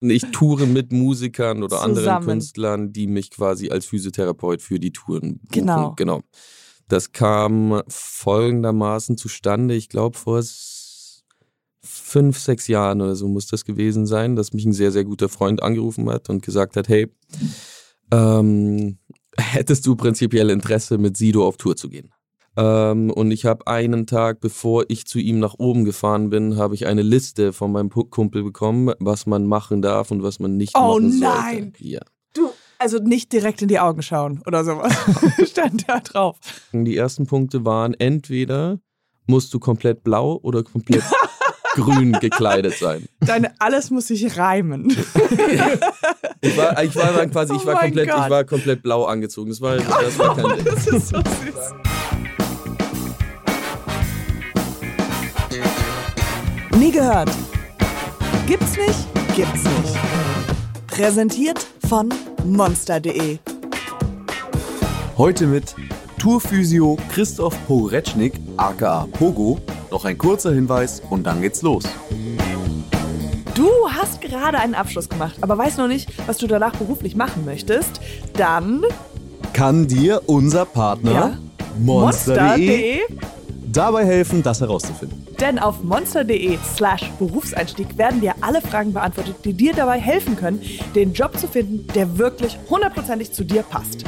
Ich toure mit Musikern oder anderen Zusammen. Künstlern, die mich quasi als Physiotherapeut für die Touren buchen. Genau. genau. Das kam folgendermaßen zustande, ich glaube vor fünf, sechs Jahren oder so muss das gewesen sein, dass mich ein sehr, sehr guter Freund angerufen hat und gesagt hat, hey, ähm, hättest du prinzipiell Interesse, mit Sido auf Tour zu gehen? Ähm, und ich habe einen Tag, bevor ich zu ihm nach oben gefahren bin, habe ich eine Liste von meinem Kumpel bekommen, was man machen darf und was man nicht Oh machen sollte. nein. Ja. Du, also nicht direkt in die Augen schauen oder sowas. Stand da drauf. Die ersten Punkte waren entweder musst du komplett blau oder komplett grün gekleidet sein. Deine, alles muss sich reimen. Ich war, ich war quasi, ich Oh war komplett, Gott. ich war komplett blau angezogen. Das war, das war kein Ding. Das ist so süß. Nie gehört. Gibt's nicht? Gibt's nicht. Präsentiert von monster.de. Heute mit Tourphysio Christoph Poretschnik, aka Pogo. Noch ein kurzer Hinweis und dann geht's los. Du hast gerade einen Abschluss gemacht, aber weißt noch nicht, was du danach beruflich machen möchtest. Dann Kann dir unser Partner Ja. monster.de monster.de. dabei helfen, das herauszufinden. Denn auf monster.de slash Berufseinstieg werden dir alle Fragen beantwortet, die dir dabei helfen können, den Job zu finden, der wirklich hundertprozentig zu dir passt.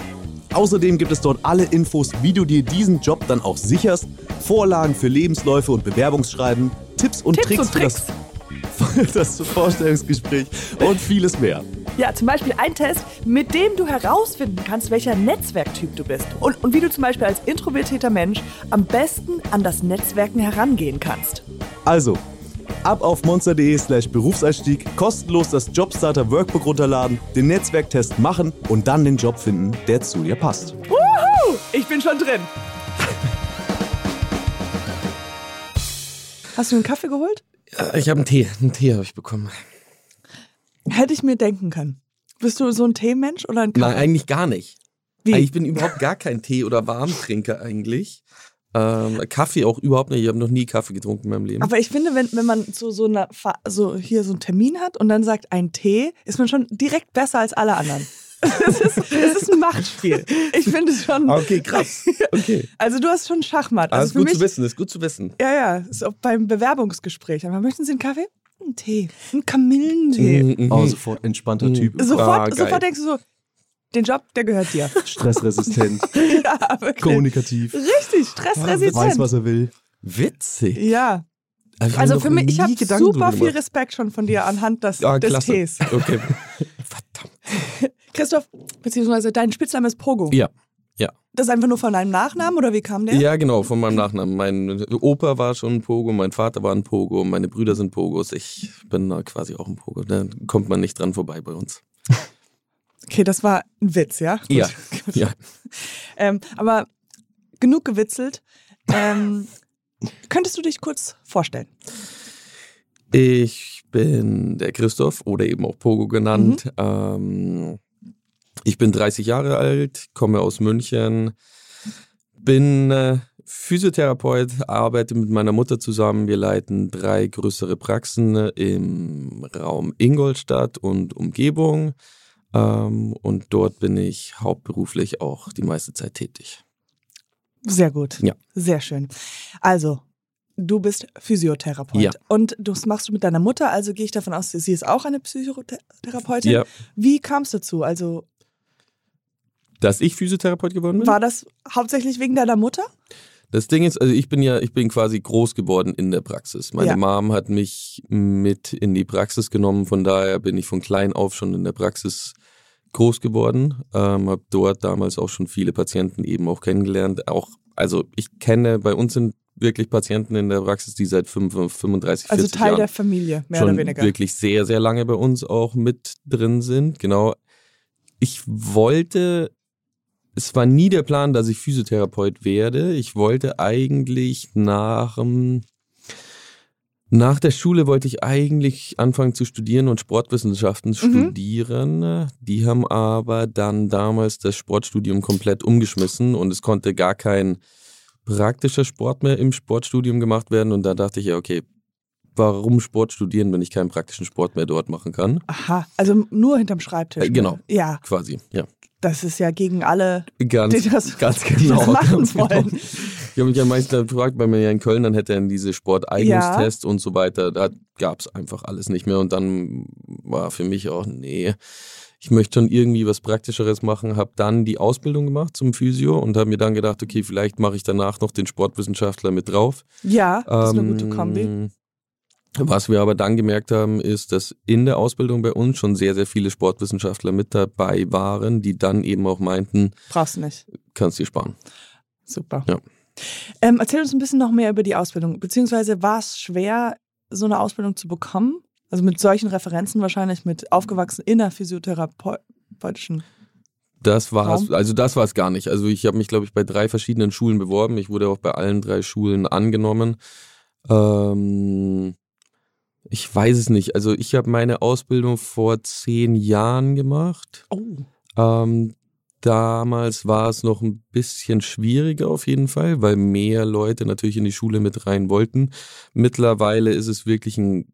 Außerdem gibt es dort alle Infos, wie du dir diesen Job dann auch sicherst, Vorlagen für Lebensläufe und Bewerbungsschreiben, Tipps und Tipps Tricks, und Tricks. für das, das Vorstellungsgespräch und vieles mehr. Ja, zum Beispiel ein Test, mit dem du herausfinden kannst, welcher Netzwerktyp du bist. Und, und wie du zum Beispiel als introvertierter Mensch am besten an das Netzwerken herangehen kannst. Also, ab auf monster.de slash Berufseinstieg, kostenlos das Jobstarter Workbook runterladen, den Netzwerktest machen und dann den Job finden, der zu dir passt. Wuhu! Ich bin schon drin. Hast du einen Kaffee geholt? Ja, Ich habe einen Tee, einen Tee habe ich bekommen. Hätte ich mir denken können. Bist du so ein Teemensch oder ein Kaffee? Nein, eigentlich gar nicht. Wie? Ich bin überhaupt gar kein Tee- oder Warmtrinker eigentlich. Ähm, Kaffee auch überhaupt nicht. Ich habe noch nie Kaffee getrunken in meinem Leben. Aber ich finde, wenn, wenn man so, so, eine, so hier so einen Termin hat und dann sagt ein Tee, ist man schon direkt besser als alle anderen. Es ist, es ist ein Machtspiel. Ich finde es schon. okay, krass. Okay. Also du hast schon Schachmatt. Ah, Also ist für gut mich, zu wissen, ist gut zu wissen. Ja, ja, ist auch beim Bewerbungsgespräch. Aber möchten Sie einen Kaffee? Tee. Einen Kamillentee. Mhm, Oh, mhm. sofort entspannter Typ. Sofort, Ah, sofort denkst du so, den Job, der gehört dir. Stressresistent, ja, wirklich. kommunikativ, Richtig, weiß, stressresistent. was er will. Witzig. Ja, hab ich also für mich, ich habe super drüber viel. Respekt schon von dir anhand des, Ah, des. Tees. Okay. Verdammt. Christoph, beziehungsweise dein Spitzname ist Pogo. Ja. Ja. Das ist einfach nur von deinem Nachnamen oder wie kam der? Ja, genau, von meinem Nachnamen. Mein Opa war schon ein Pogo, mein Vater war ein Pogo, meine Brüder sind Pogos. Ich bin da quasi auch ein Pogo. Da kommt man nicht dran vorbei bei uns. Okay, das war ein Witz, ja? Gut. Ja. Ja. Ähm, aber genug gewitzelt. Ähm, könntest du dich kurz vorstellen? Ich bin der Christoph oder eben auch Pogo genannt. Ähm, ich bin 30 Jahre alt, komme aus München, bin äh, Physiotherapeut, arbeite mit meiner Mutter zusammen. Wir leiten drei größere Praxen im Raum Ingolstadt und Umgebung. Ähm, und dort bin ich hauptberuflich auch die meiste Zeit tätig. Sehr gut. Ja. Sehr schön. Also, du bist Physiotherapeut. Ja. Und das machst du mit deiner Mutter, also gehe ich davon aus, sie ist auch eine Psychotherapeutin. Ja. Wie kam es dazu? Also, Dass ich Physiotherapeut geworden bin? war das hauptsächlich wegen deiner Mutter? Das Ding ist, also ich bin ja, ich bin quasi groß geworden in der Praxis. Meine Ja. Mom hat mich mit in die Praxis genommen, von daher bin ich von klein auf schon in der Praxis groß geworden. Ähm, habe dort damals auch schon viele Patienten eben auch kennengelernt. Auch, also ich kenne, bei uns sind wirklich Patienten in der Praxis, die seit 35, 35 Also 40 Teil Jahren der Familie, mehr oder weniger. wirklich sehr, sehr lange bei uns auch mit drin sind. Genau. Ich wollte, es war nie der Plan, dass ich Physiotherapeut werde. Ich wollte eigentlich nach, dem- nach der Schule wollte ich eigentlich anfangen zu studieren und Sportwissenschaften studieren. Die haben aber dann damals das Sportstudium komplett umgeschmissen und es konnte gar kein praktischer Sport mehr im Sportstudium gemacht werden. Und da dachte ich ja, okay, warum Sport studieren, wenn ich keinen praktischen Sport mehr dort machen kann. Aha, also nur hinterm Schreibtisch. Äh, genau. Ja, Quasi, ja. das ist ja gegen alle, Ganz, die das, ganz genau. das machen ganz genau. wollen. Ich habe mich ja meistens gefragt, weil man ja in Köln, dann hätte er diese Sporteignungstests und so weiter, da gab es einfach alles nicht mehr. Und dann war für mich auch, nee, ich möchte schon irgendwie was Praktischeres machen, habe dann die Ausbildung gemacht zum Physio und habe mir dann gedacht, okay, vielleicht mache ich danach noch den Sportwissenschaftler mit drauf. Ja, das ist eine gute Ähm, Kombi. Was wir aber dann gemerkt haben, ist, dass in der Ausbildung bei uns schon sehr, sehr viele Sportwissenschaftler mit dabei waren, die dann eben auch meinten, Brauchst du nicht. kannst dir sparen. Super. Ja. Ähm, erzähl uns ein bisschen noch mehr über die Ausbildung. Beziehungsweise war es schwer, so eine Ausbildung zu bekommen? Also mit solchen Referenzen wahrscheinlich, mit aufgewachsen in der physiotherapeutischen. Das war's, Raum? also das war es gar nicht. Also ich habe mich, glaube ich, bei drei verschiedenen Schulen beworben. Ich wurde auch bei allen drei Schulen angenommen. Ähm, ich weiß es nicht. Also ich habe meine Ausbildung vor zehn Jahren gemacht. Oh. Ähm, damals war es noch ein bisschen schwieriger auf jeden Fall, weil mehr Leute natürlich in die Schule mit rein wollten. Mittlerweile ist es wirklich ein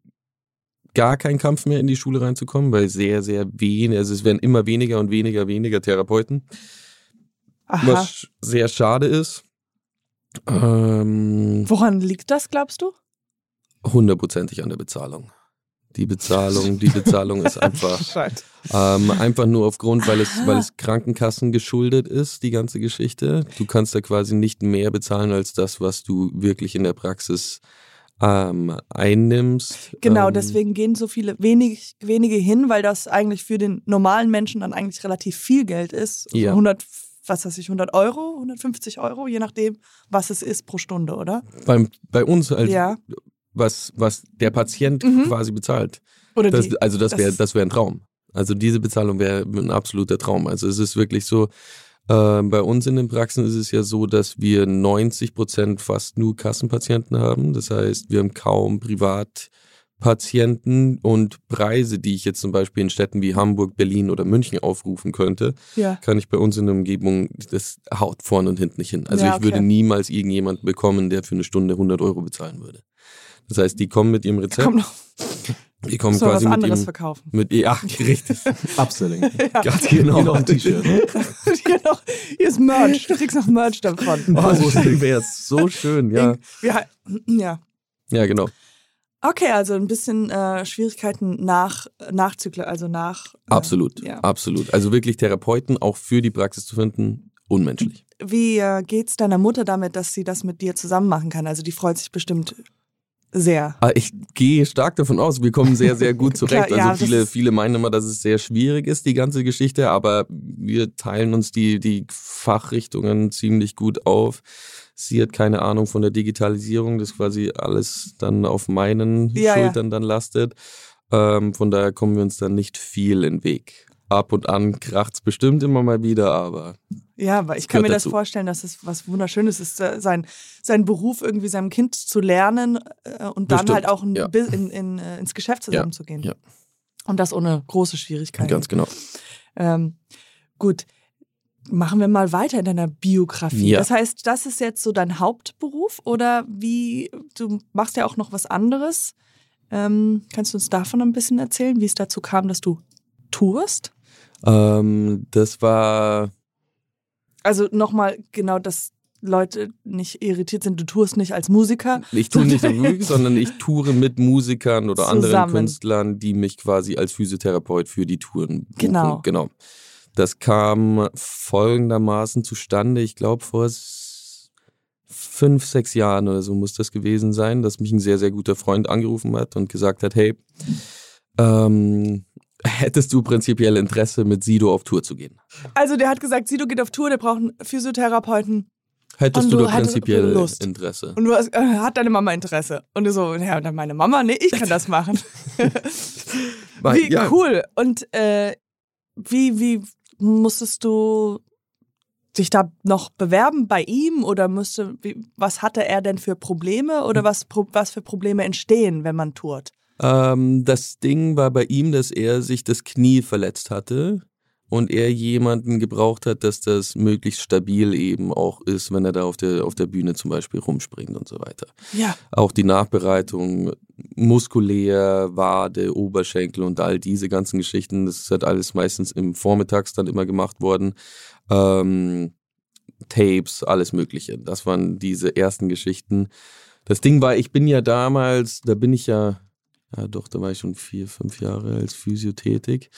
gar kein Kampf mehr in die Schule reinzukommen, weil sehr, sehr wenig, also es werden immer weniger und weniger, weniger Therapeuten, Aha. was sehr schade ist. Ähm, Woran liegt das, glaubst du? Hundertprozentig an der Bezahlung. Die Bezahlung, die Bezahlung ist einfach. Ähm, einfach nur aufgrund, weil es, weil es Krankenkassen geschuldet ist, die ganze Geschichte. Du kannst da quasi nicht mehr bezahlen als das, was du wirklich in der Praxis ähm, einnimmst. Genau, ähm, deswegen gehen so viele wenig, wenige hin, weil das eigentlich für den normalen Menschen dann eigentlich relativ viel Geld ist. Also Ja. 100, was weiß ich, 100 Euro, 150 Euro, je nachdem, was es ist pro Stunde, oder? Beim, bei uns halt, ja. Was, was der Patient Mhm. quasi bezahlt. Oder Das, die. also das wäre das wär ein Traum. Also diese Bezahlung wäre ein absoluter Traum. Also es ist wirklich so, äh, bei uns in den Praxen ist es ja so, dass wir 90 Prozent fast nur Kassenpatienten haben. Das heißt, wir haben kaum Privatpatienten und Preise, die ich jetzt zum Beispiel in Städten wie Hamburg, Berlin oder München aufrufen könnte, Ja. kann ich bei uns in der Umgebung, das haut vorne und hinten nicht hin. Also Ja, ich würde okay. niemals irgendjemanden bekommen, der für eine Stunde 100 Euro bezahlen würde. Das heißt, die kommen mit ihrem Rezept, Komm noch, die kommen muss man was quasi mit anderes verkaufen. mit, ja, richtig. Upselling. Ganz genau. Hier noch ein T-Shirt. hier, noch, hier ist Merch. Du kriegst noch Merch davon. Oh, so wäre es. So schön, ja. Ja, ja. Ja, genau. Okay, also ein bisschen äh, Schwierigkeiten nach Nachzügler, also nach. Äh, Absolut. Ja. Absolut. Also wirklich Therapeuten auch für die Praxis zu finden, unmenschlich. Wie äh, geht's deiner Mutter damit, dass sie das mit dir zusammen machen kann? Also die freut sich bestimmt sehr. Aber ich gehe stark davon aus, wir kommen sehr, sehr gut zurecht. Klar, ja, also viele, viele meinen immer, dass es sehr schwierig ist, die ganze Geschichte, aber wir teilen uns die, die Fachrichtungen ziemlich gut auf. Sie hat keine Ahnung von der Digitalisierung, das quasi alles dann auf meinen Ja, ja. Schultern dann lastet. Ähm, von daher kommen wir uns dann nicht viel in den Weg. Ab und an kracht's bestimmt immer mal wieder, aber Ja, aber ich kann mir gehört das dazu. vorstellen, dass es was Wunderschönes ist, sein, sein Beruf irgendwie seinem Kind zu lernen äh, und dann Bestimmt, halt auch ein, ja. In, in, äh, ins Geschäft zusammenzugehen. ja. Und das ohne große Schwierigkeiten. ganz genau. Ähm, gut, machen wir mal weiter in deiner Biografie. Ja. Das heißt, das ist jetzt so dein Hauptberuf oder wie, du machst ja auch noch was anderes. Ähm, kannst du uns davon ein bisschen erzählen, wie es dazu kam, dass du tourst? Ähm, das war Also nochmal genau, dass Leute nicht irritiert sind, du tourst nicht als Musiker. Ich tue nicht Musik, sondern ich toure mit Musikern oder anderen Zusammen. Künstlern, die mich quasi als Physiotherapeut für die Touren buchen. Genau. genau. Das kam folgendermaßen zustande, ich glaube vor fünf, sechs Jahren oder so muss das gewesen sein, dass mich ein sehr, sehr guter Freund angerufen hat und gesagt hat, hey, ähm, hättest du prinzipiell Interesse, mit Sido auf Tour zu gehen? Also der hat gesagt, Sido geht auf Tour, der braucht einen Physiotherapeuten. Hättest Und du du hattest prinzipiell Lust. Interesse? Und du hast, äh, hat deine Mama Interesse? Und du so, ja, dann meine Mama, nee, ich kann das machen. Wie ja. cool. Und äh, wie, wie musstest du dich da noch bewerben bei ihm oder müsste, wie, was hatte er denn für Probleme oder was, pro- was für Probleme entstehen, wenn man tourt? Ähm, das Ding war bei ihm, dass er sich das Knie verletzt hatte und er jemanden gebraucht hat, dass das möglichst stabil eben auch ist, wenn er da auf der, auf der Bühne zum Beispiel rumspringt und so weiter. Ja. Auch die Nachbereitung, muskulär, Wade, Oberschenkel und all diese ganzen Geschichten, das ist halt alles meistens im Vormittags dann immer gemacht worden. Ähm, Tapes, alles Mögliche. Das waren diese ersten Geschichten. Das Ding war, ich bin ja damals, da bin ich ja, ja doch, da war ich schon vier, fünf Jahre als Physio tätig.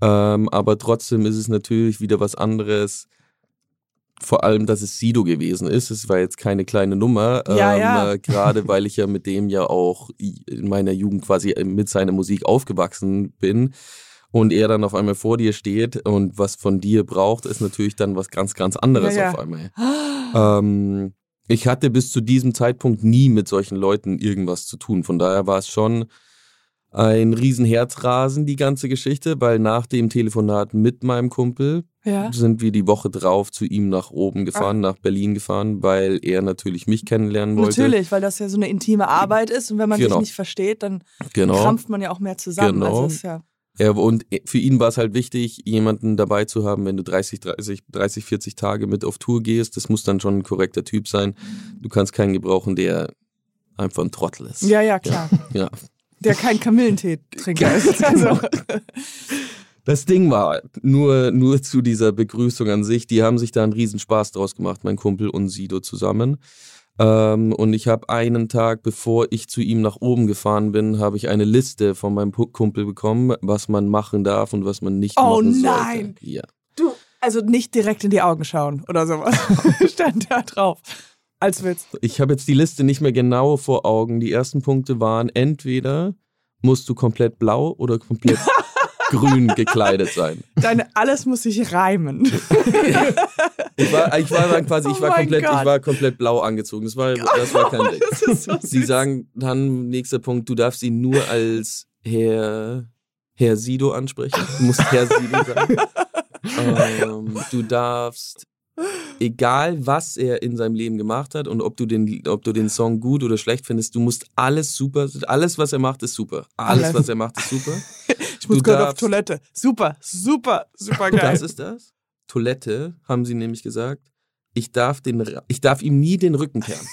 Ähm, aber trotzdem ist es natürlich wieder was anderes. Vor allem, dass es Sido gewesen ist. Es war jetzt keine kleine Nummer. Ja, ähm, ja. äh, Gerade weil ich ja mit dem ja auch in meiner Jugend quasi mit seiner Musik aufgewachsen bin. Und er dann auf einmal vor dir steht und was von dir braucht, ist natürlich dann was ganz, ganz anderes Ja, ja. auf einmal. Ähm, ich hatte bis zu diesem Zeitpunkt nie mit solchen Leuten irgendwas zu tun. Von daher war es schon ein riesen Herzrasen, die ganze Geschichte, weil nach dem Telefonat mit meinem Kumpel Ja. sind wir die Woche drauf zu ihm nach oben gefahren, nach Berlin gefahren, weil er natürlich mich kennenlernen wollte. Natürlich, weil das ja so eine intime Arbeit ist und wenn man Genau. sich nicht versteht, dann Genau. krampft man ja auch mehr zusammen. Genau. Also ja, Er, und für ihn war es halt wichtig, jemanden dabei zu haben, wenn du 30, 30, 30, 40 Tage mit auf Tour gehst. Das muss dann schon ein korrekter Typ sein. Du kannst keinen gebrauchen, der einfach ein Trottel ist. ja, ja, klar. ja. Der kein Kamillentee-Trinker ist. Also, Das Ding war nur, nur zu dieser Begrüßung an sich. Die haben sich da einen riesen Spaß draus gemacht, mein Kumpel und Sido zusammen. Ähm, und ich habe einen Tag, bevor ich zu ihm nach oben gefahren bin, habe ich eine Liste von meinem Kumpel bekommen, was man machen darf und was man nicht Oh machen sollte. nein! Ja. du, also nicht direkt in die Augen schauen oder sowas. Stand da drauf. Als Witz. Ich habe jetzt die Liste nicht mehr genau vor Augen. Die ersten Punkte waren entweder musst du komplett blau oder komplett grün gekleidet sein. Deine, alles muss sich reimen. Ich war, ich war quasi, ich Oh war komplett, ich war komplett blau angezogen. Das war, das war kein Ding. So Sie sagen dann, nächster Punkt, du darfst ihn nur als Herr, Herr Sido ansprechen. Du musst Herr Sido sagen. ähm, du darfst, egal was er in seinem Leben gemacht hat und ob du, den, ob du den Song gut oder schlecht findest, du musst alles super, alles was er macht ist super. Alles, Alles. was er macht ist super. Ich muss gerade auf Toilette. Super, super, super geil. Das ist das. Toilette, haben sie nämlich gesagt. Ich darf, den, ich darf ihm nie den Rücken kehren.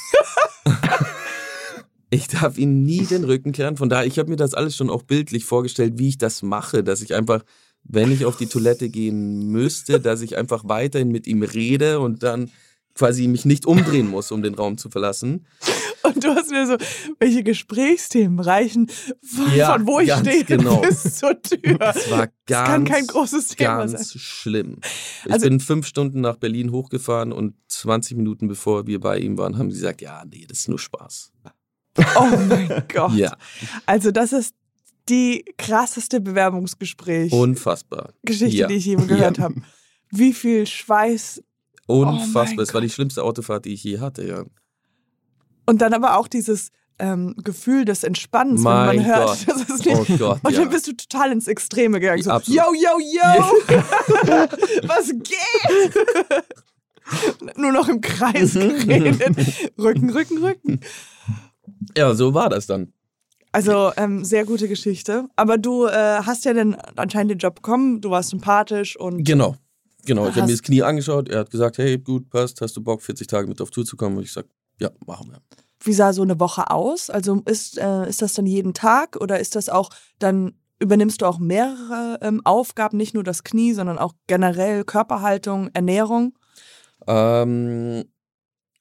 ich darf ihm nie den Rücken kehren. Von daher, ich habe mir das alles schon auch bildlich vorgestellt, wie ich das mache, dass ich einfach, wenn ich auf die Toilette gehen müsste, dass ich einfach weiterhin mit ihm rede und dann quasi mich nicht umdrehen muss, um den Raum zu verlassen. Und du hast mir so, welche Gesprächsthemen reichen von, Ja, von wo ich ganz stehe genau. bis zur Tür. Das war ganz, kann kein großes Thema ganz sein. schlimm. Ich Also- bin fünf Stunden nach Berlin hochgefahren und 20 Minuten bevor wir bei ihm waren, haben sie gesagt, ja, nee, das ist nur Spaß. Oh mein Gott. Ja, Also das ist die krasseste Bewerbungsgespräch-Geschichte, unfassbar. ja. die ich je gehört Ja. habe. Wie viel Schweiß Unfassbar. Oh das war die schlimmste Autofahrt, die ich je hatte, ja. und dann aber auch dieses ähm, Gefühl des Entspannens, Mein wenn man hört, Gott. das ist nicht. Oh Gott, und ja. dann bist du total ins Extreme gegangen. So, Absolut. yo, yo, yo! Was geht? Nur noch im Kreis Mhm. geredet. Rücken, Rücken, Rücken. Ja, so war das dann. Also ähm, sehr gute Geschichte. Aber du äh, hast ja dann anscheinend den Job bekommen. Du warst sympathisch und Genau. Genau, ich habe mir das Knie angeschaut. Er hat gesagt, hey, gut, passt, hast du Bock, 40 Tage mit auf Tour zu kommen? Und ich sag, ja, machen wir. wie sah so eine Woche aus? Also ist, äh, ist das dann jeden Tag oder ist das auch dann übernimmst du auch mehrere ähm, Aufgaben, nicht nur das Knie, sondern auch generell Körperhaltung, Ernährung? Ähm,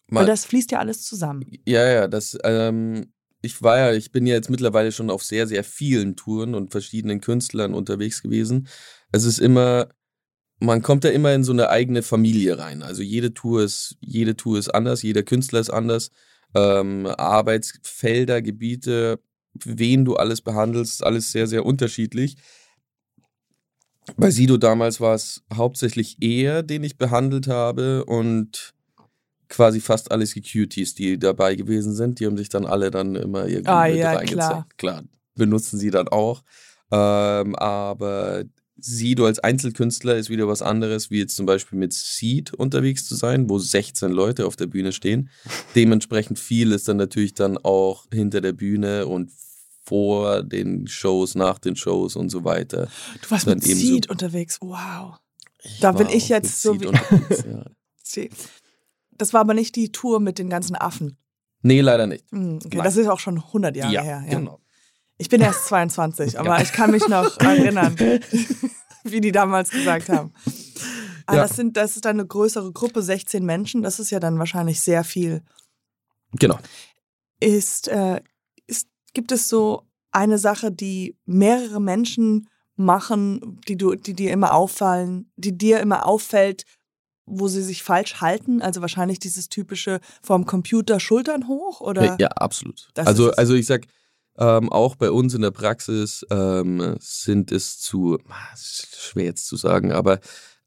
Weil das fließt ja alles zusammen. Ja, ja, das, ähm, ich war ja, ich bin ja jetzt mittlerweile schon auf sehr, sehr vielen Touren und verschiedenen Künstlern unterwegs gewesen. Es ist immer, man kommt da immer in so eine eigene Familie rein. Also jede Tour ist, jede Tour ist anders, jeder Künstler ist anders. Ähm, Arbeitsfelder, Gebiete, wen du alles behandelst, ist alles sehr, sehr unterschiedlich. Bei Sido damals war es hauptsächlich er, den ich behandelt habe und quasi fast alle Securities, die dabei gewesen sind, die haben sich dann alle dann immer irgendwie Ah, mit ja, reingezeigt. Klar, benutzen sie dann auch. Ähm, aber Sido als Einzelkünstler ist wieder was anderes, wie jetzt zum Beispiel mit Seed unterwegs zu sein, wo 16 Leute auf der Bühne stehen. Dementsprechend viel ist dann natürlich dann auch hinter der Bühne und vor den Shows, nach den Shows und so weiter. Du warst Dann mit. Seed unterwegs. Wow. Da bin ich jetzt so wie-. Das war aber nicht die Tour mit den ganzen Affen. Nee, leider nicht. Hm, Okay, Nein. das ist auch schon 100 Jahre ja, her. Ja. genau. Ich bin erst 22, aber ich kann mich noch erinnern, wie die damals gesagt haben. Aber Ja. das, sind, das ist dann eine größere Gruppe, 16 Menschen. Das ist ja dann wahrscheinlich sehr viel. Genau. Ist, äh, ist, gibt es so eine Sache, die mehrere Menschen machen, die, du, die dir immer auffallen, die dir immer auffällt, wo sie sich falsch halten? Also wahrscheinlich dieses typische vom Computer Schultern hoch oder? Ja, absolut. Das Also, also ich sag, ähm, auch bei uns in der Praxis ähm, sind es zu, ah, schwer jetzt zu sagen, aber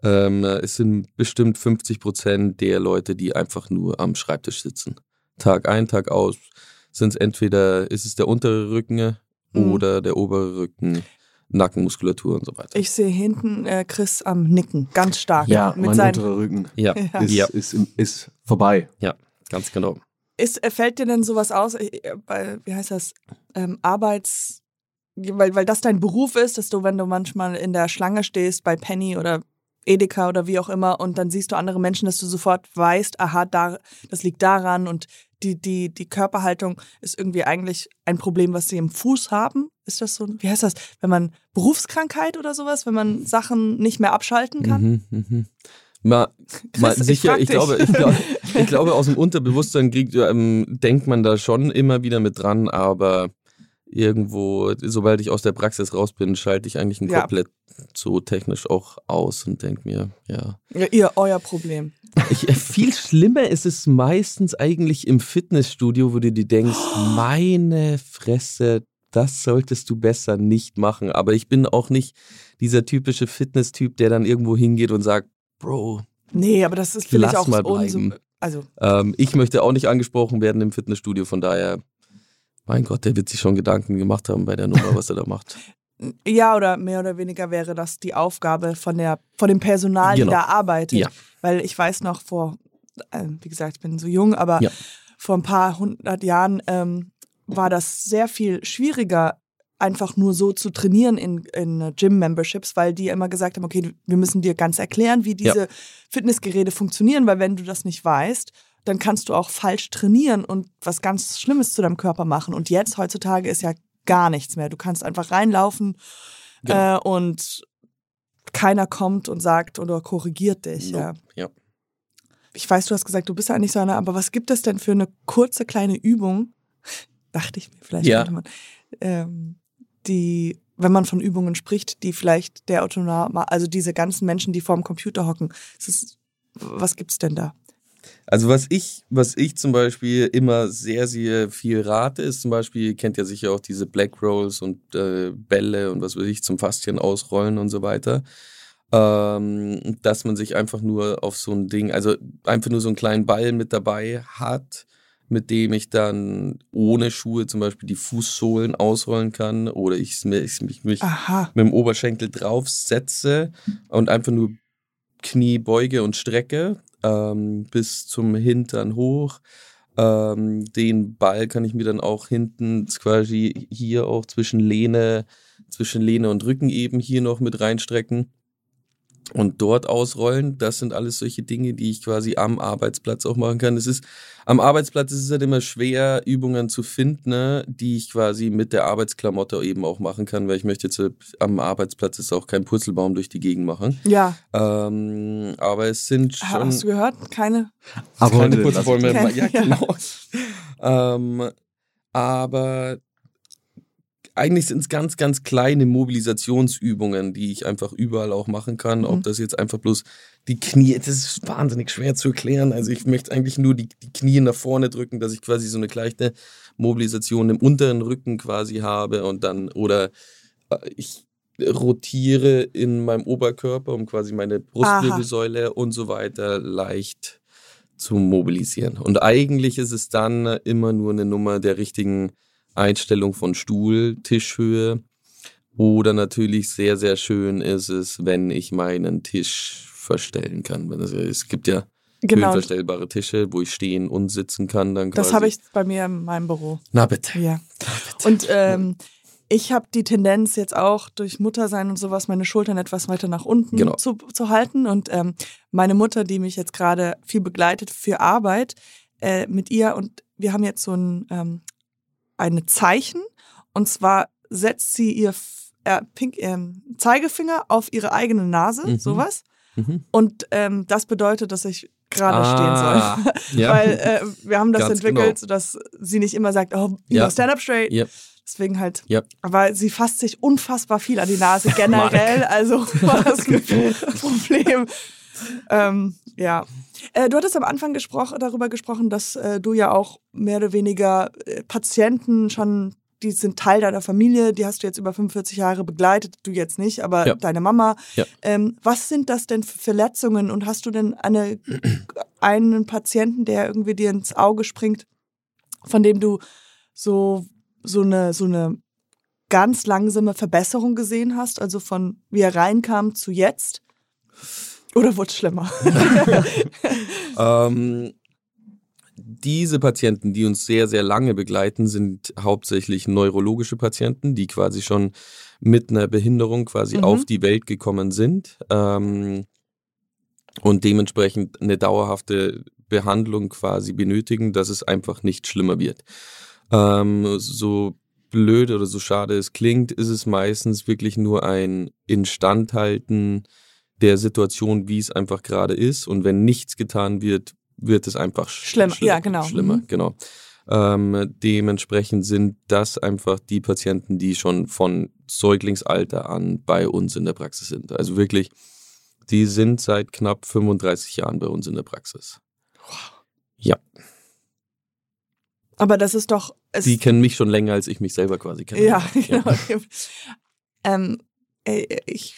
ähm, es sind bestimmt 50 Prozent der Leute, die einfach nur am Schreibtisch sitzen. Tag ein, Tag aus sind es entweder, ist es der untere Rücken Mhm. oder der obere Rücken, Nackenmuskulatur und so weiter. Ich sehe hinten äh, Chris am Nicken, ganz stark. Ja, mit mein seinen, unterer Rücken ja, Ja. ist, ja, ist, im- ist vorbei. ganz genau. ist, äh, fällt dir denn sowas aus, äh, bei, wie heißt das, ähm, Arbeits, weil, weil das dein Beruf ist, dass du, wenn du manchmal in der Schlange stehst bei Penny oder Edeka oder wie auch immer und dann siehst du andere Menschen, dass du sofort weißt, aha, da, das liegt daran und die, die, die Körperhaltung ist irgendwie eigentlich ein Problem, was sie im Fuß haben. Ist das so, wie heißt das, wenn man Berufskrankheit oder sowas, wenn man Sachen nicht mehr abschalten kann? Mhm, mhm. Mal, mal Chris, ich sicher, ich, dich. glaube, ich, glaube, ich glaube, aus dem Unterbewusstsein kriegt, ähm, denkt man da schon immer wieder mit dran, aber irgendwo, sobald ich aus der Praxis raus bin, schalte ich eigentlich ein Ja. komplett so technisch auch aus und denke mir, ja. Ja, ihr, euer Problem. Ich, äh, viel schlimmer ist es meistens eigentlich im Fitnessstudio, wo du dir denkst, meine Fresse, das solltest du besser nicht machen. Aber ich bin auch nicht dieser typische Fitness-Typ, der dann irgendwo hingeht und sagt, Bro, Nee, aber das ist, finde ich, Lass auch mal bleiben. Also, ähm, ich möchte auch nicht angesprochen werden im Fitnessstudio, von daher, mein Gott, der wird sich schon Gedanken gemacht haben bei der Nummer, was er da macht. Ja, oder mehr oder weniger wäre das die Aufgabe von, der, von dem Personal, Genau. die da arbeitet. Ja. Weil ich weiß noch vor, äh, wie gesagt, ich bin so jung, aber Ja. vor ein paar hundert Jahren ähm, war das sehr viel schwieriger, einfach nur so zu trainieren in, in Gym-Memberships, weil die immer gesagt haben, okay, wir müssen dir ganz erklären, wie Ja. diese Fitnessgeräte funktionieren, weil wenn du das nicht weißt, dann kannst du auch falsch trainieren und was ganz Schlimmes zu deinem Körper machen. Und jetzt, heutzutage, ist ja gar nichts mehr. Du kannst einfach reinlaufen Genau. äh, und keiner kommt und sagt oder korrigiert dich. Ja. Nope. Ja. Ich weiß, du hast gesagt, du bist ja eigentlich so einer, aber was gibt es denn für eine kurze kleine Übung? Dachte ich mir, vielleicht Ja. könnte man, ähm, die, wenn man von Übungen spricht, die vielleicht der Autonom, also diese ganzen Menschen, die vorm Computer hocken, es ist, was gibt's denn da? Also was ich, was ich zum Beispiel immer sehr, sehr viel rate, ist zum Beispiel, ihr kennt ja sicher auch diese Black Rolls und äh, Bälle und was weiß ich zum Faszien ausrollen und so weiter. Ähm, dass man sich einfach nur auf so ein Ding, also einfach nur so einen kleinen Ball mit dabei hat, mit dem ich dann ohne Schuhe zum Beispiel die Fußsohlen ausrollen kann oder ich, ich mich, mich mit dem Oberschenkel draufsetze und einfach nur Knie beuge und strecke ähm, bis zum Hintern hoch. Ähm, den Ball kann ich mir dann auch hinten quasi hier auch zwischen Lehne, zwischen Lehne und Rücken eben hier noch mit reinstrecken und dort ausrollen. Das sind alles solche Dinge, die ich quasi am Arbeitsplatz auch machen kann. Es ist am Arbeitsplatz ist es halt immer schwer, Übungen zu finden, ne, die ich quasi mit der Arbeitsklamotte eben auch machen kann, weil ich möchte jetzt äh, am Arbeitsplatz jetzt auch keinen Purzelbaum durch die Gegend machen. Ja, Ähm, aber es sind schon hast du gehört? Keine? Aber keine Purzelbäume. Kein- Ja, ja. genau. ähm, aber eigentlich sind es ganz, ganz kleine Mobilisationsübungen, die ich einfach überall auch machen kann. Mhm. Ob das jetzt einfach bloß die Knie, das ist wahnsinnig schwer zu erklären. Also ich möchte eigentlich nur die, die Knie nach vorne drücken, dass ich quasi so eine leichte Mobilisation im unteren Rücken quasi habe und dann, oder äh, ich rotiere in meinem Oberkörper, um quasi meine Brustwirbelsäule und so weiter leicht zu mobilisieren. Und eigentlich ist es dann immer nur eine Nummer der richtigen Einstellung von Stuhl, Tischhöhe. Oder natürlich sehr, sehr schön ist es, wenn ich meinen Tisch verstellen kann. Es, gibt ja Genau. höhenverstellbare Tische, wo ich stehen und sitzen kann. Dann Das habe ich bei mir in meinem Büro. Na bitte. Ja. Na bitte. Und ähm, ich habe die Tendenz jetzt auch durch Muttersein und sowas, meine Schultern etwas weiter nach unten Genau. zu, zu halten. Und ähm, meine Mutter, die mich jetzt gerade viel begleitet für Arbeit, äh, mit ihr und wir haben jetzt so ein ähm, eine Zeichen und zwar setzt sie ihr äh, Pink, ähm, Zeigefinger auf ihre eigene Nase, Mhm. sowas. Mhm. Und ähm, das bedeutet, dass ich gerade Ah, stehen soll. ja. Weil äh, wir haben das Ganz entwickelt, genau. sodass sie nicht immer sagt, oh, Ja. stand up straight. Ja. Deswegen halt. Ja. Aber sie fasst sich unfassbar viel an die Nase generell. also war das ein Problem. Ähm, ja. Äh, du hattest am Anfang gesprochen, darüber gesprochen, dass äh, du ja auch mehr oder weniger äh, Patienten schon, die sind Teil deiner Familie, die hast du jetzt über 45 Jahre begleitet, du jetzt nicht, aber Ja. deine Mama. Ja. Ähm, was sind das denn für Verletzungen und hast du denn eine, einen Patienten, der irgendwie dir ins Auge springt, von dem du so, so, eine, so eine ganz langsame Verbesserung gesehen hast, also von wie er reinkam zu jetzt? Oder wurde es schlimmer? Ähm, diese Patienten, die uns sehr, sehr lange begleiten, sind hauptsächlich neurologische Patienten, die quasi schon mit einer Behinderung quasi Mhm. auf die Welt gekommen sind ähm, und dementsprechend eine dauerhafte Behandlung quasi benötigen, dass es einfach nicht schlimmer wird. Ähm, so blöd oder so schade es klingt, ist es meistens wirklich nur ein Instandhalten der Situation, wie es einfach gerade ist. Und wenn nichts getan wird, wird es einfach sch Schlimmer, schlimmer. ja, genau. Schlimmer, Mhm. genau. Ähm, dementsprechend sind das einfach die Patienten, die schon von Säuglingsalter an bei uns in der Praxis sind. Also wirklich, die sind seit knapp 35 Jahren bei uns in der Praxis. Ja, Aber das ist doch. Die kennen mich schon länger, als ich mich selber quasi kenne. ja, genau. ähm, äh, ich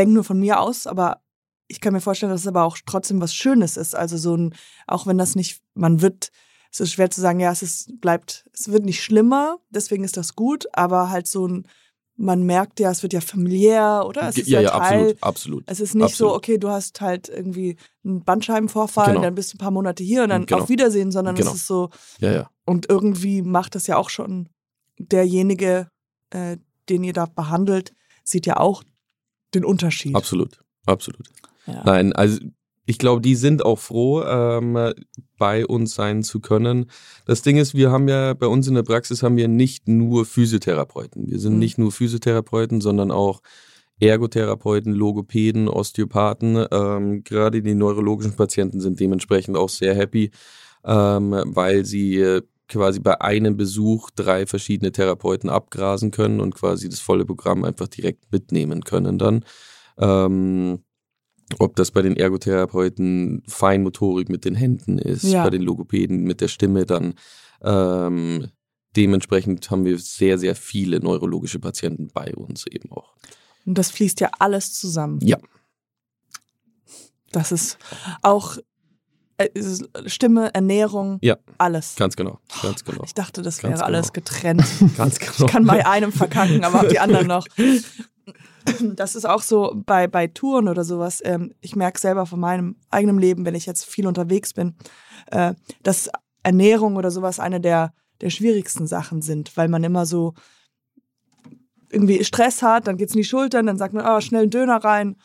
denke nur von mir aus, aber ich kann mir vorstellen, dass es aber auch trotzdem was Schönes ist. Also so ein, auch wenn das nicht, man wird, es ist schwer zu sagen, ja, es ist, bleibt, es wird nicht schlimmer, deswegen ist das gut, aber halt so ein, man merkt ja, es wird ja familiär, oder? Es ist ja, ja, ja, Teil, absolut, absolut. Es ist nicht so, Absolut. okay, du hast halt irgendwie einen Bandscheibenvorfall, Genau. dann bist du ein paar Monate hier und dann Genau. auf Wiedersehen, sondern Genau. es ist so, Ja, ja. und irgendwie macht das ja auch schon derjenige, äh, den ihr da behandelt, sieht ja auch den Unterschied. Absolut, absolut. Ja. Nein, also ich glaube, die sind auch froh, ähm, bei uns sein zu können. Das Ding ist, wir haben ja bei uns in der Praxis haben wir nicht nur Physiotherapeuten. Wir sind Mhm. nicht nur Physiotherapeuten, sondern auch Ergotherapeuten, Logopäden, Osteopathen. Ähm, gerade die neurologischen Patienten sind dementsprechend auch sehr happy, ähm, weil sie äh, quasi bei einem Besuch drei verschiedene Therapeuten abgrasen können und quasi das volle Programm einfach direkt mitnehmen können dann. Ähm, ob das bei den Ergotherapeuten Feinmotorik mit den Händen ist, Ja. bei den Logopäden mit der Stimme dann. Ähm, dementsprechend haben wir sehr, sehr viele neurologische Patienten bei uns eben auch. Und das fließt ja alles zusammen. Ja. Das ist auch Stimme, Ernährung, Ja. alles. Ganz genau, ganz genau. Ich dachte, das Ganz wäre alles genau. getrennt. Ganz genau. Ich kann bei einem verkacken, aber die anderen noch. Das ist auch so bei, bei Touren oder sowas. Ähm, ich merke selber von meinem eigenen Leben, wenn ich jetzt viel unterwegs bin, äh, dass Ernährung oder sowas eine der, der schwierigsten Sachen sind, weil man immer so irgendwie Stress hat, dann geht's in die Schultern, dann sagt man, oh, schnell einen Döner rein.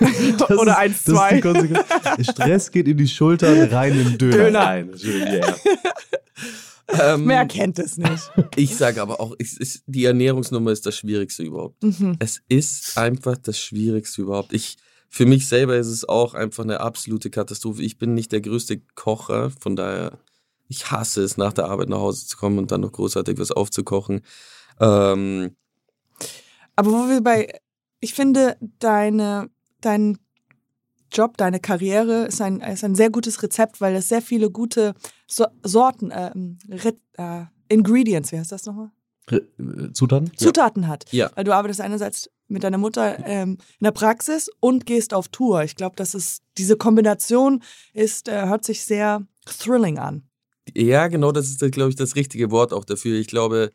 Das oder ist- eins, das ist zwei. die Konsequenz. Stress geht in die Schultern, rein im Döner. Döner. Nein, schön, ja, ja. Ähm, Mehr kennt es nicht. ich sage aber auch, ist, die Ernährungsnummer ist das Schwierigste überhaupt. Mhm. Es ist einfach das Schwierigste überhaupt. Ich, für mich selber ist es auch einfach eine absolute Katastrophe. Ich bin nicht der größte Kocher, von daher, ich hasse es, nach der Arbeit nach Hause zu kommen und dann noch großartig was aufzukochen. Ähm, Aber wo wir bei, ich finde, deine, dein Job, deine Karriere ist ein, ist ein sehr gutes Rezept, weil es sehr viele gute so Sorten, Re äh, Ingredients, wie heißt das nochmal? Äh, Zutaten? Zutaten hat. Ja. Weil du arbeitest einerseits mit deiner Mutter ähm, in der Praxis und gehst auf Tour. Ich glaube, das ist, diese Kombination ist, äh, hört sich sehr thrilling an. Ja, genau, das ist, glaube ich, das richtige Wort auch dafür. Ich glaube,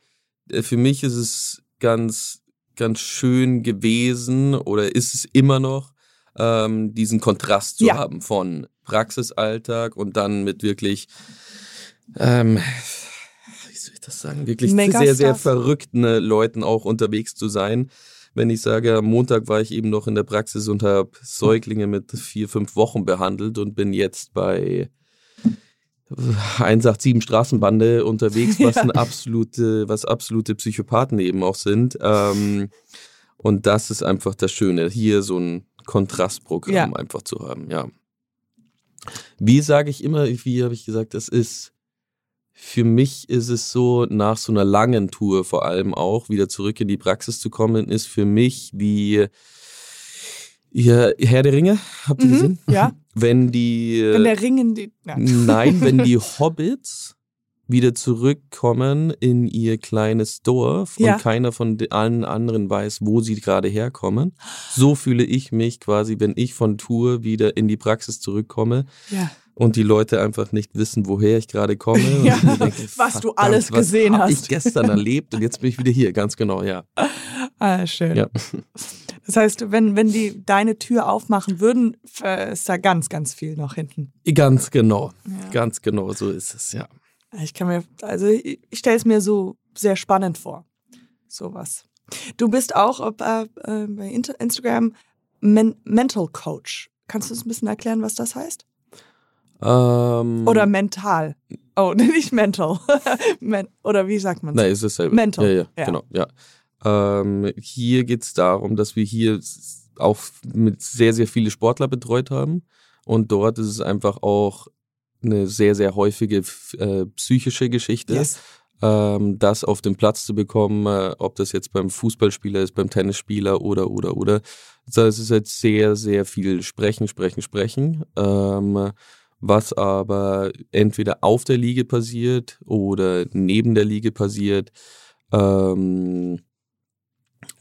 äh, für mich ist es ganz, ganz schön gewesen oder ist es immer noch, ähm, diesen Kontrast zu Ja. haben von Praxisalltag und dann mit wirklich, ähm, soll ich das sagen, wirklich Megastars. sehr, sehr verrückten äh, Leuten auch unterwegs zu sein. Wenn ich sage, am Montag war ich eben noch in der Praxis und habe Säuglinge mit vier, fünf Wochen behandelt und bin jetzt bei 187 Straßenbande unterwegs, was Ja. ein absolute, was absolute Psychopathen eben auch sind. Ähm, und das ist einfach das Schöne, hier so ein Kontrastprogramm Ja. einfach zu haben, ja. Wie sage ich immer, wie habe ich gesagt, das ist, für mich ist es so, nach so einer langen Tour vor allem auch, wieder zurück in die Praxis zu kommen, ist für mich wie ihr Herr der Ringe, habt ihr Mhm, gesehen? ja. Wenn die, Wenn der Ring in die. Ja. nein, wenn die Hobbits wieder zurückkommen in ihr kleines Dorf Ja. und keiner von allen anderen weiß, wo sie gerade herkommen. So fühle ich mich quasi, wenn ich von Tour wieder in die Praxis zurückkomme ja. und die Leute einfach nicht wissen, woher ich gerade komme. Ja, denke, was du alles gesehen was hast. ich gestern erlebt und jetzt bin ich wieder hier, ganz genau, ja. Ah, schön. Ja. Das heißt, wenn, wenn die deine Tür aufmachen würden, äh, ist da ganz, ganz viel noch hinten. Ganz genau, Ja. ganz genau, so ist es, ja. Ich kann mir, also ich, ich stelle es mir so sehr spannend vor. Sowas. Du bist auch ob, äh, äh, bei Instagram Men Mental Coach. Kannst du uns ein bisschen erklären, was das heißt? Ähm, Oder mental? Oh, nicht mental. Men oder wie sagt man Nein, ist dasselbe. Mental, Ja, ja, ja. genau, ja. Ähm, hier geht es darum, dass wir hier auch mit sehr, sehr viele Sportler betreut haben. Und dort ist es einfach auch eine sehr, sehr häufige äh, psychische Geschichte. Yes. ähm, das auf den Platz zu bekommen, äh, ob das jetzt beim Fußballspieler ist, beim Tennisspieler oder, oder, oder. Also es ist halt sehr, sehr viel Sprechen, Sprechen, Sprechen, ähm, was aber entweder auf der Liege passiert oder neben der Liege passiert, ähm,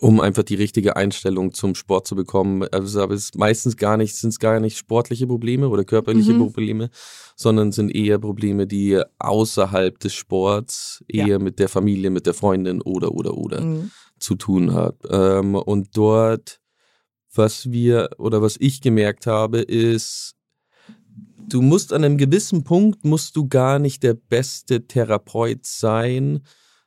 um einfach die richtige Einstellung zum Sport zu bekommen. Also, aber es ist meistens gar nicht, sind es gar nicht sportliche Probleme oder körperliche Mhm. Probleme, sondern sind eher Probleme, die außerhalb des Sports Ja. eher mit der Familie, mit der Freundin oder oder oder Mhm. zu tun hat. Ähm, und dort, was wir oder was ich gemerkt habe, ist, du musst an einem gewissen Punkt musst du gar nicht der beste Therapeut sein,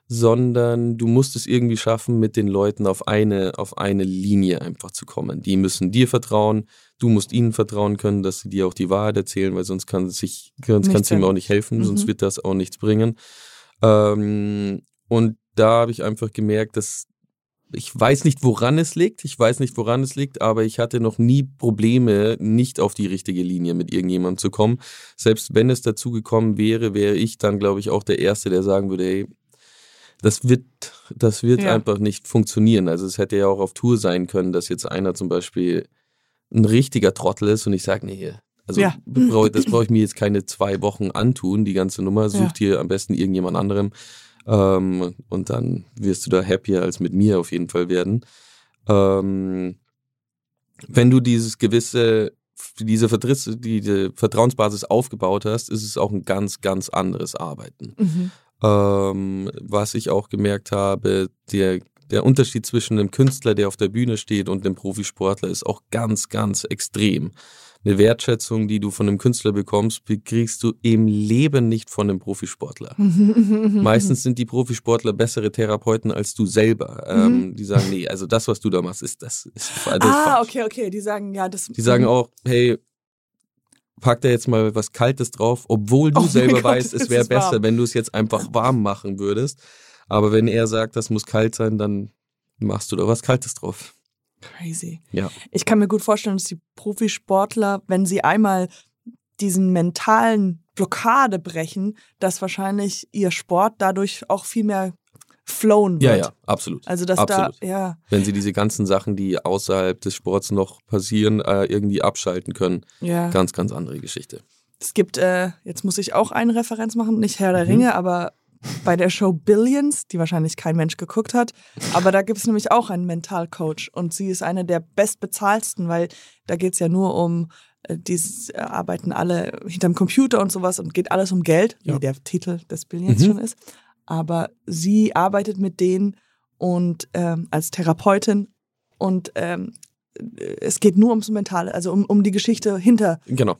sondern du musst es irgendwie schaffen, mit den Leuten auf eine, auf eine Linie einfach zu kommen. Die müssen dir vertrauen, du musst ihnen vertrauen können, dass sie dir auch die Wahrheit erzählen, weil sonst kann sich, sonst kannst du ihm auch nicht helfen, Mhm. sonst wird das auch nichts bringen. Ähm, und da habe ich einfach gemerkt, dass ich weiß nicht, woran es liegt. Ich weiß nicht, woran es liegt, aber ich hatte noch nie Probleme, nicht auf die richtige Linie mit irgendjemandem zu kommen. Selbst wenn es dazu gekommen wäre, wäre ich dann, glaube ich, auch der Erste, der sagen würde, hey, das wird, das wird Ja. einfach nicht funktionieren. Also es hätte ja auch auf Tour sein können, dass jetzt einer zum Beispiel ein richtiger Trottel ist und ich sage, nee, also Ja. brauch- das brauche ich mir jetzt keine zwei Wochen antun, die ganze Nummer. Such Ja. dir am besten irgendjemand anderem. Ähm, und dann wirst du da happier als mit mir auf jeden Fall werden. Ähm, wenn du dieses gewisse, diese Vertriss, diese Vertrauensbasis aufgebaut hast, ist es auch ein ganz, ganz anderes Arbeiten. Mhm. Ähm, was ich auch gemerkt habe, der, der Unterschied zwischen einem Künstler, der auf der Bühne steht, und einem Profisportler ist auch ganz, ganz extrem. Eine Wertschätzung, die du von einem Künstler bekommst, kriegst du im Leben nicht von einem Profisportler. Meistens sind die Profisportler bessere Therapeuten als du selber. Ähm, die sagen, nee, also das, was du da machst, ist das. Ist, das ist ah, falsch. okay, okay. Die sagen, ja, das. Die sagen auch, hey, pack da jetzt mal was Kaltes drauf, obwohl du Oh selber Gott, weißt, es wäre ist warm. besser, wenn du es jetzt einfach warm machen würdest. Aber wenn er sagt, das muss kalt sein, dann machst du da was Kaltes drauf. Crazy. Ja. Ich kann mir gut vorstellen, dass die Profisportler, wenn sie einmal diesen mentalen Blockade brechen, dass wahrscheinlich ihr Sport dadurch auch viel mehr flowen wird. Ja, ja, absolut. Also dass Absolut. da, ja, Wenn sie diese ganzen Sachen, die außerhalb des Sports noch passieren, äh, irgendwie abschalten können. ja. Ganz, ganz andere Geschichte. Es gibt, äh, jetzt muss ich auch eine Referenz machen, nicht Herr der Mhm. Ringe, aber bei der Show Billions, die wahrscheinlich kein Mensch geguckt hat, aber da gibt es nämlich auch einen Mentalcoach und sie ist eine der bestbezahlsten, weil da geht es ja nur um, äh, die äh, arbeiten alle hinterm Computer und sowas und geht alles um Geld, Ja. wie der Titel des Billions Mhm. schon ist. Aber sie arbeitet mit denen und ähm, als Therapeutin und ähm, äh, es geht nur ums Mentale, also um, um die Geschichte hinter Genau.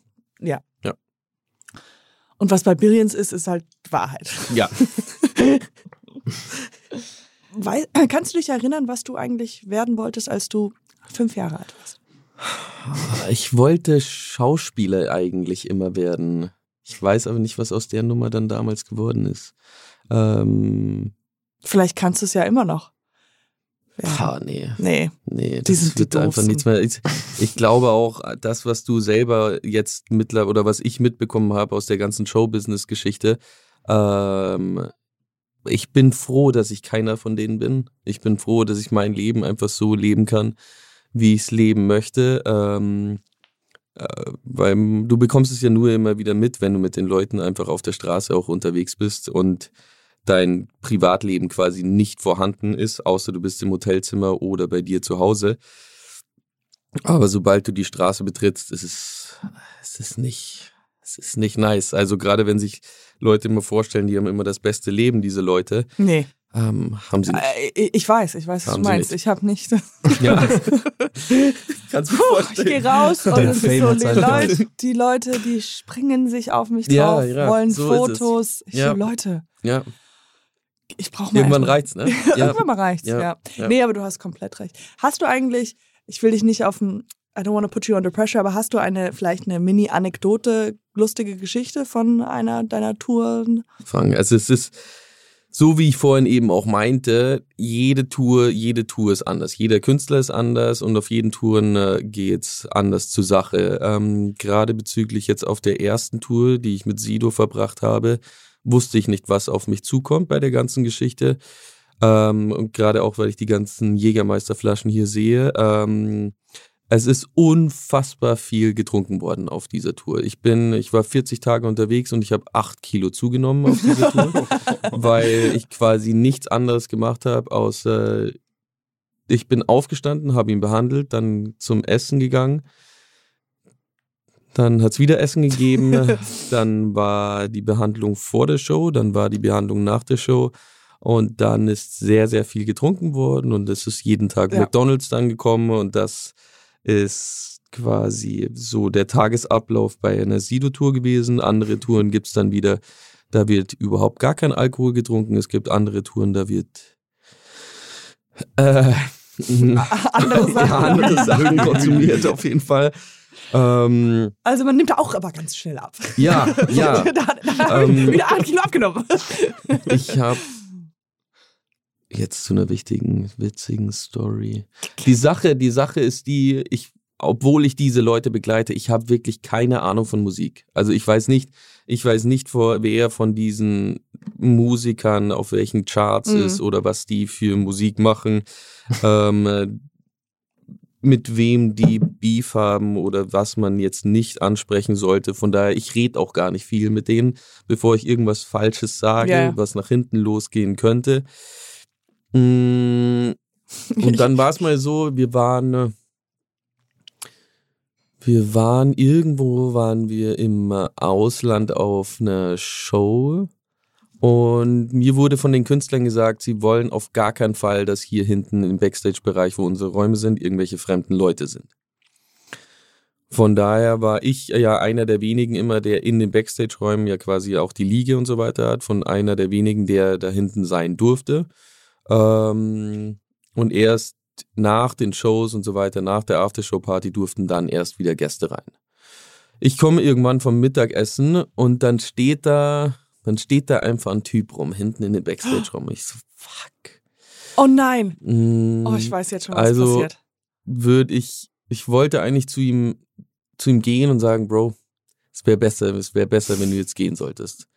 und was bei Billions ist, ist halt Wahrheit. Ja. Weil, kannst du dich erinnern, was du eigentlich werden wolltest, als du fünf Jahre alt warst? Ich wollte Schauspieler eigentlich immer werden. Ich weiß aber nicht, was aus der Nummer dann damals geworden ist. Ähm, Vielleicht kannst du es ja immer noch. Ja. pah, nee. Nee. Nee, Die das die wird einfach Doofsten. nichts mehr. Ich, ich glaube auch, das, was du selber jetzt mittlerweile oder was ich mitbekommen habe aus der ganzen Showbusiness-Geschichte, ähm, ich bin froh, dass ich keiner von denen bin. Ich bin froh, dass ich mein Leben einfach so leben kann, wie ich es leben möchte. Ähm, äh, weil du bekommst es ja nur immer wieder mit, wenn du mit den Leuten einfach auf der Straße auch unterwegs bist und dein Privatleben quasi nicht vorhanden ist, außer du bist im Hotelzimmer oder bei dir zu Hause. Aber sobald du die Straße betrittst, ist es, es ist nicht, es ist nicht nice. Also gerade wenn sich Leute immer vorstellen, die haben immer das beste Leben, diese Leute, Nee. ähm, haben sie nicht. Äh, Ich weiß, ich weiß, was Haben du meinst. nicht. Ich habe nicht. Ja. Kannst du Puh, ich gehe raus und es ist so, die Leute, die Leute, die springen sich auf mich Ja, drauf, ja, wollen so. Fotos. Ich Ja. Leute, Ja, ich brauche mal irgendwann reicht's, ne? Ja. Irgendwann mal reicht's, ja. Ja, ja. Nee, aber du hast komplett recht. Hast du eigentlich, ich will dich nicht auf ein, I don't want to put you under pressure, aber hast du eine, vielleicht eine Mini-Anekdote, lustige Geschichte von einer deiner Touren? fangen. Also es ist so, wie ich vorhin eben auch meinte, jede Tour, jede Tour ist anders. Jeder Künstler ist anders und auf jeden Touren äh, geht's anders zur Sache. Ähm, Gerade bezüglich jetzt auf der ersten Tour, die ich mit Sido verbracht habe, wusste ich nicht, was auf mich zukommt bei der ganzen Geschichte. Ähm, und gerade auch, weil ich die ganzen Jägermeisterflaschen hier sehe. Ähm, es ist unfassbar viel getrunken worden auf dieser Tour. Ich bin, ich war 40 Tage unterwegs und ich habe 8 Kilo zugenommen auf dieser Tour, weil ich quasi nichts anderes gemacht habe, außer ich bin aufgestanden, habe ihn behandelt, dann zum Essen gegangen. Dann hat's wieder Essen gegeben. dann war die Behandlung vor der Show, dann war die Behandlung nach der Show. Und dann ist sehr, sehr viel getrunken worden und es ist jeden Tag Ja. McDonalds dann gekommen und das ist quasi so der Tagesablauf bei einer Sido-Tour gewesen. Andere Touren gibt's dann wieder, da wird überhaupt gar kein Alkohol getrunken. Es gibt andere Touren, da wird äh, Andere Sachen. ja, andere Sachen konsumiert auf jeden Fall. Ähm, Also man nimmt da auch aber ganz schnell ab. ja, ja. da da habe ich Ähm. wieder 8 Kilo abgenommen. Ich habe jetzt zu einer wichtigen, witzigen Story. Die Sache, die Sache ist die, ich, obwohl ich diese Leute begleite, ich habe wirklich keine Ahnung von Musik. Also ich weiß nicht, ich weiß nicht, vor, wer von diesen Musikern auf welchen Charts Mhm. ist oder was die für Musik machen, ähm, äh, mit wem die Beef haben oder was man jetzt nicht ansprechen sollte. Von daher, ich rede auch gar nicht viel mit denen, bevor ich irgendwas Falsches sage, ja. was nach hinten losgehen könnte. Mm, Und dann war es mal so, wir waren, äh, wir waren irgendwo, waren wir im Ausland auf einer Show und mir wurde von den Künstlern gesagt, sie wollen auf gar keinen Fall, dass hier hinten im Backstage-Bereich, wo unsere Räume sind, irgendwelche fremden Leute sind. Von daher war ich ja einer der wenigen immer, der in den Backstage-Räumen ja quasi auch die Liege und so weiter hat, von einer der wenigen, der da hinten sein durfte. Ähm, und erst nach den Shows und so weiter, nach der Aftershow-Party durften dann erst wieder Gäste rein. Ich komme irgendwann vom Mittagessen und dann steht da, dann steht da einfach ein Typ rum, hinten in den Backstage-Raum. Ich so, fuck. Oh nein. Mm, Oh, ich weiß jetzt schon, was Also- passiert. würde ich, ich wollte eigentlich zu ihm, zu ihm gehen und sagen, Bro, es wäre besser, es wäre besser, wenn du jetzt gehen solltest.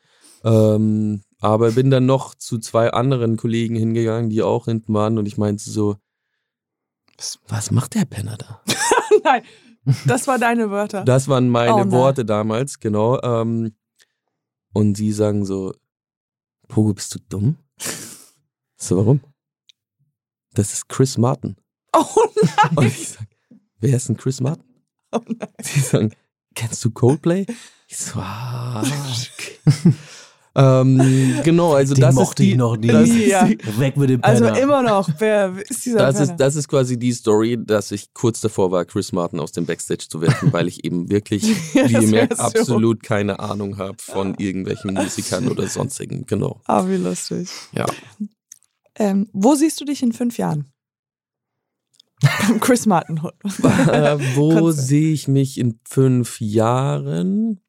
Ähm, aber bin dann noch zu zwei anderen Kollegen hingegangen, die auch hinten waren und ich meinte so, was, was macht der Penner da? nein, das waren deine Wörter. Das waren meine Oh. Worte damals, genau. Ähm, und sie sagen so, Pogo, bist du dumm? So, warum? Das ist Chris Martin. oh nein. Und ich sag, wer ist denn Chris Martin? Oh nein. Sie sagen, kennst du Coldplay? Ich so, ah, okay. Ähm, genau, also Den das mochte ist die, ich noch nie. Das, Ja. Weg mit dem Also Penner. immer noch. Wer ist dieser das, ist, das ist quasi die Story, dass ich kurz davor war, Chris Martin aus dem Backstage zu werfen, weil ich eben wirklich, Ja, wie ihr merkt, so. absolut keine Ahnung habe von irgendwelchen Musikern oder sonstigen. Genau. Ah, wie lustig. Ja. Ähm, wo siehst du dich in fünf Jahren? Chris Martin. äh, wo sehe ich mich in fünf Jahren?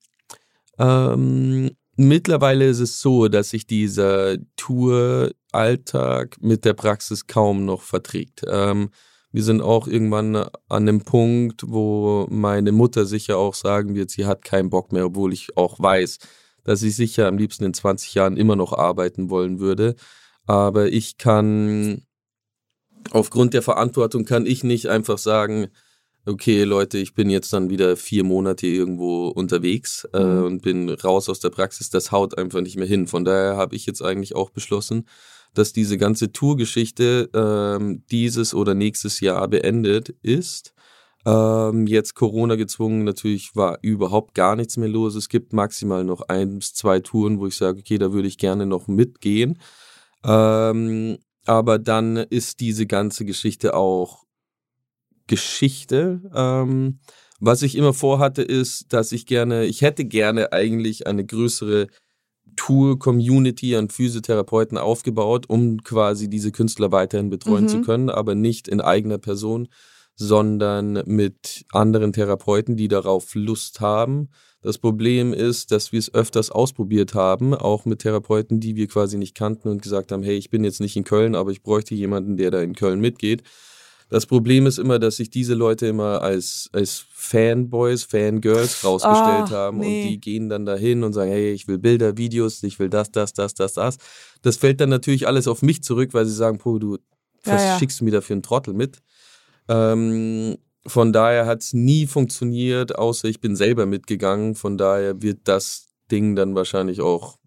Ähm, mittlerweile ist es so, dass sich dieser Tour-Alltag mit der Praxis kaum noch verträgt. Ähm, wir sind auch irgendwann an einem Punkt, wo meine Mutter sicher auch sagen wird, sie hat keinen Bock mehr, obwohl ich auch weiß, dass ich sicher am liebsten in 20 Jahren immer noch arbeiten wollen würde. Aber ich kann aufgrund der Verantwortung kann ich nicht einfach sagen, okay, Leute, ich bin jetzt dann wieder vier Monate irgendwo unterwegs äh, Mhm. und bin raus aus der Praxis. Das haut einfach nicht mehr hin. Von daher habe ich jetzt eigentlich auch beschlossen, dass diese ganze Tourgeschichte ähm, dieses oder nächstes Jahr beendet ist. Ähm, jetzt Corona gezwungen, natürlich war überhaupt gar nichts mehr los. Es gibt maximal noch ein bis zwei Touren, wo ich sage, okay, da würde ich gerne noch mitgehen. Ähm, aber dann ist diese ganze Geschichte auch Geschichte. Ähm, was ich immer vorhatte, ist, dass ich gerne, ich hätte gerne eigentlich eine größere Tour-Community an Physiotherapeuten aufgebaut, um quasi diese Künstler weiterhin betreuen Mhm. zu können, aber nicht in eigener Person, sondern mit anderen Therapeuten, die darauf Lust haben. Das Problem ist, dass wir es öfters ausprobiert haben, auch mit Therapeuten, die wir quasi nicht kannten und gesagt haben, hey, ich bin jetzt nicht in Köln, aber ich bräuchte jemanden, der da in Köln mitgeht. Das Problem ist immer, dass sich diese Leute immer als, als Fanboys, Fangirls rausgestellt Ah, haben nee. und die gehen dann dahin und sagen, hey, ich will Bilder, Videos, ich will das, das, das, das, das. Das fällt dann natürlich alles auf mich zurück, weil sie sagen, puh, du, Ja, was ja. schickst du mir da für einen Trottel mit? Ähm, von daher hat es nie funktioniert, außer ich bin selber mitgegangen. Von daher wird das Ding dann wahrscheinlich auch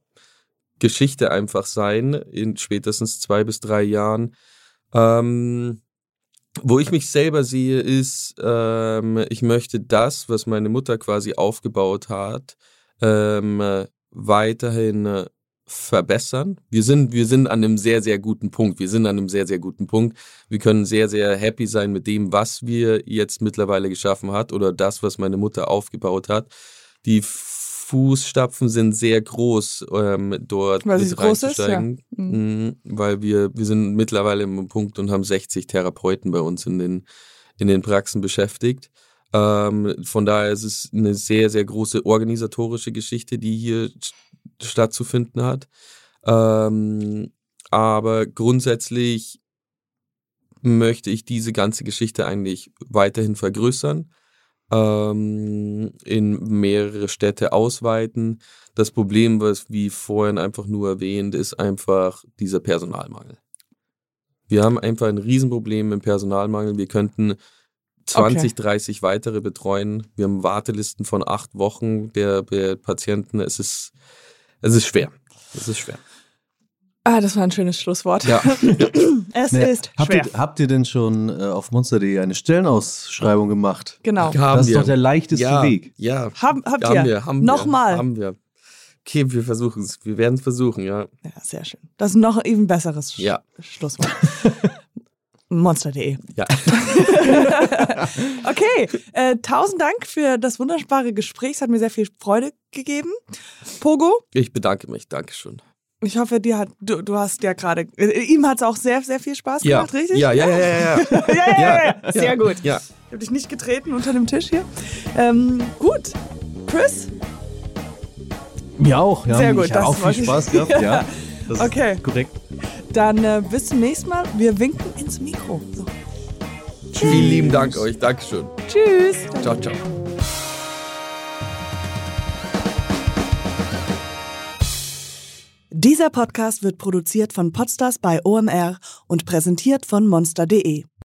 Geschichte einfach sein, in spätestens zwei bis drei Jahren. Ähm, wo ich mich selber sehe, ist, ähm, ich möchte das, was meine Mutter quasi aufgebaut hat, ähm, äh, weiterhin äh, verbessern. Wir sind, wir sind an einem sehr, sehr guten Punkt. Wir sind an einem sehr, sehr guten Punkt. Wir können sehr, sehr happy sein mit dem, was wir jetzt mittlerweile geschaffen hat oder das, was meine Mutter aufgebaut hat. Die Fußstapfen sind sehr groß, ähm, dort Weil mit groß ist, ja. reinzusteigen. Mhm, weil wir, wir sind mittlerweile im Punkt und haben 60 Therapeuten bei uns in den, in den Praxen beschäftigt. Ähm, von daher ist es eine sehr, sehr große organisatorische Geschichte, die hier st- stattzufinden hat. Ähm, aber grundsätzlich möchte ich diese ganze Geschichte eigentlich weiterhin vergrößern, ähm, in mehrere Städte ausweiten. Das Problem, was wie vorhin einfach nur erwähnt, ist einfach dieser Personalmangel. Wir haben einfach ein Riesenproblem dem Personalmangel. Wir könnten 20, 30 weitere betreuen. Wir haben Wartelisten von acht Wochen der, der Patienten. Es ist, es ist schwer. Es ist schwer. Ah, das war ein schönes Schlusswort. Ja. Es Ne, ist habt, schwer. ihr, habt ihr denn schon äh, auf monster.de eine Stellenausschreibung gemacht? Genau. Haben das ist wir. doch der leichteste ja, Weg. Ja, Haben, habt haben ihr? wir. Haben Nochmal. Wir, haben wir. Okay, wir versuchen es. Wir werden es versuchen, ja. Ja, sehr schön. Das ist noch ein eben besseres Sch Ja. Schlusswort. Monster.de. Ja. Okay, äh, tausend Dank für das wunderbare Gespräch. Es hat mir sehr viel Freude gegeben. Pogo, Ich bedanke mich. Dankeschön. Ich hoffe, dir hat, du, du hast ja gerade, äh, ihm hat es auch sehr, sehr viel Spaß Ja. gemacht, richtig? Ja, ja, ja, ja, ja. ja, ja, ja, ja. Sehr gut. Ja. Ich habe dich nicht getreten unter dem Tisch hier. Ähm, gut. Chris? Mir auch. Ja, Sehr gut, Ich habe das auch viel Spaß gehabt. Ja. Das ist Okay. korrekt. Dann äh, bis zum nächsten Mal. Wir winken ins Mikro. So. Vielen lieben Dank euch. Dankeschön. Tschüss. Ciao, ciao. Dieser Podcast wird produziert von Podstars bei OMR und präsentiert von monster.de.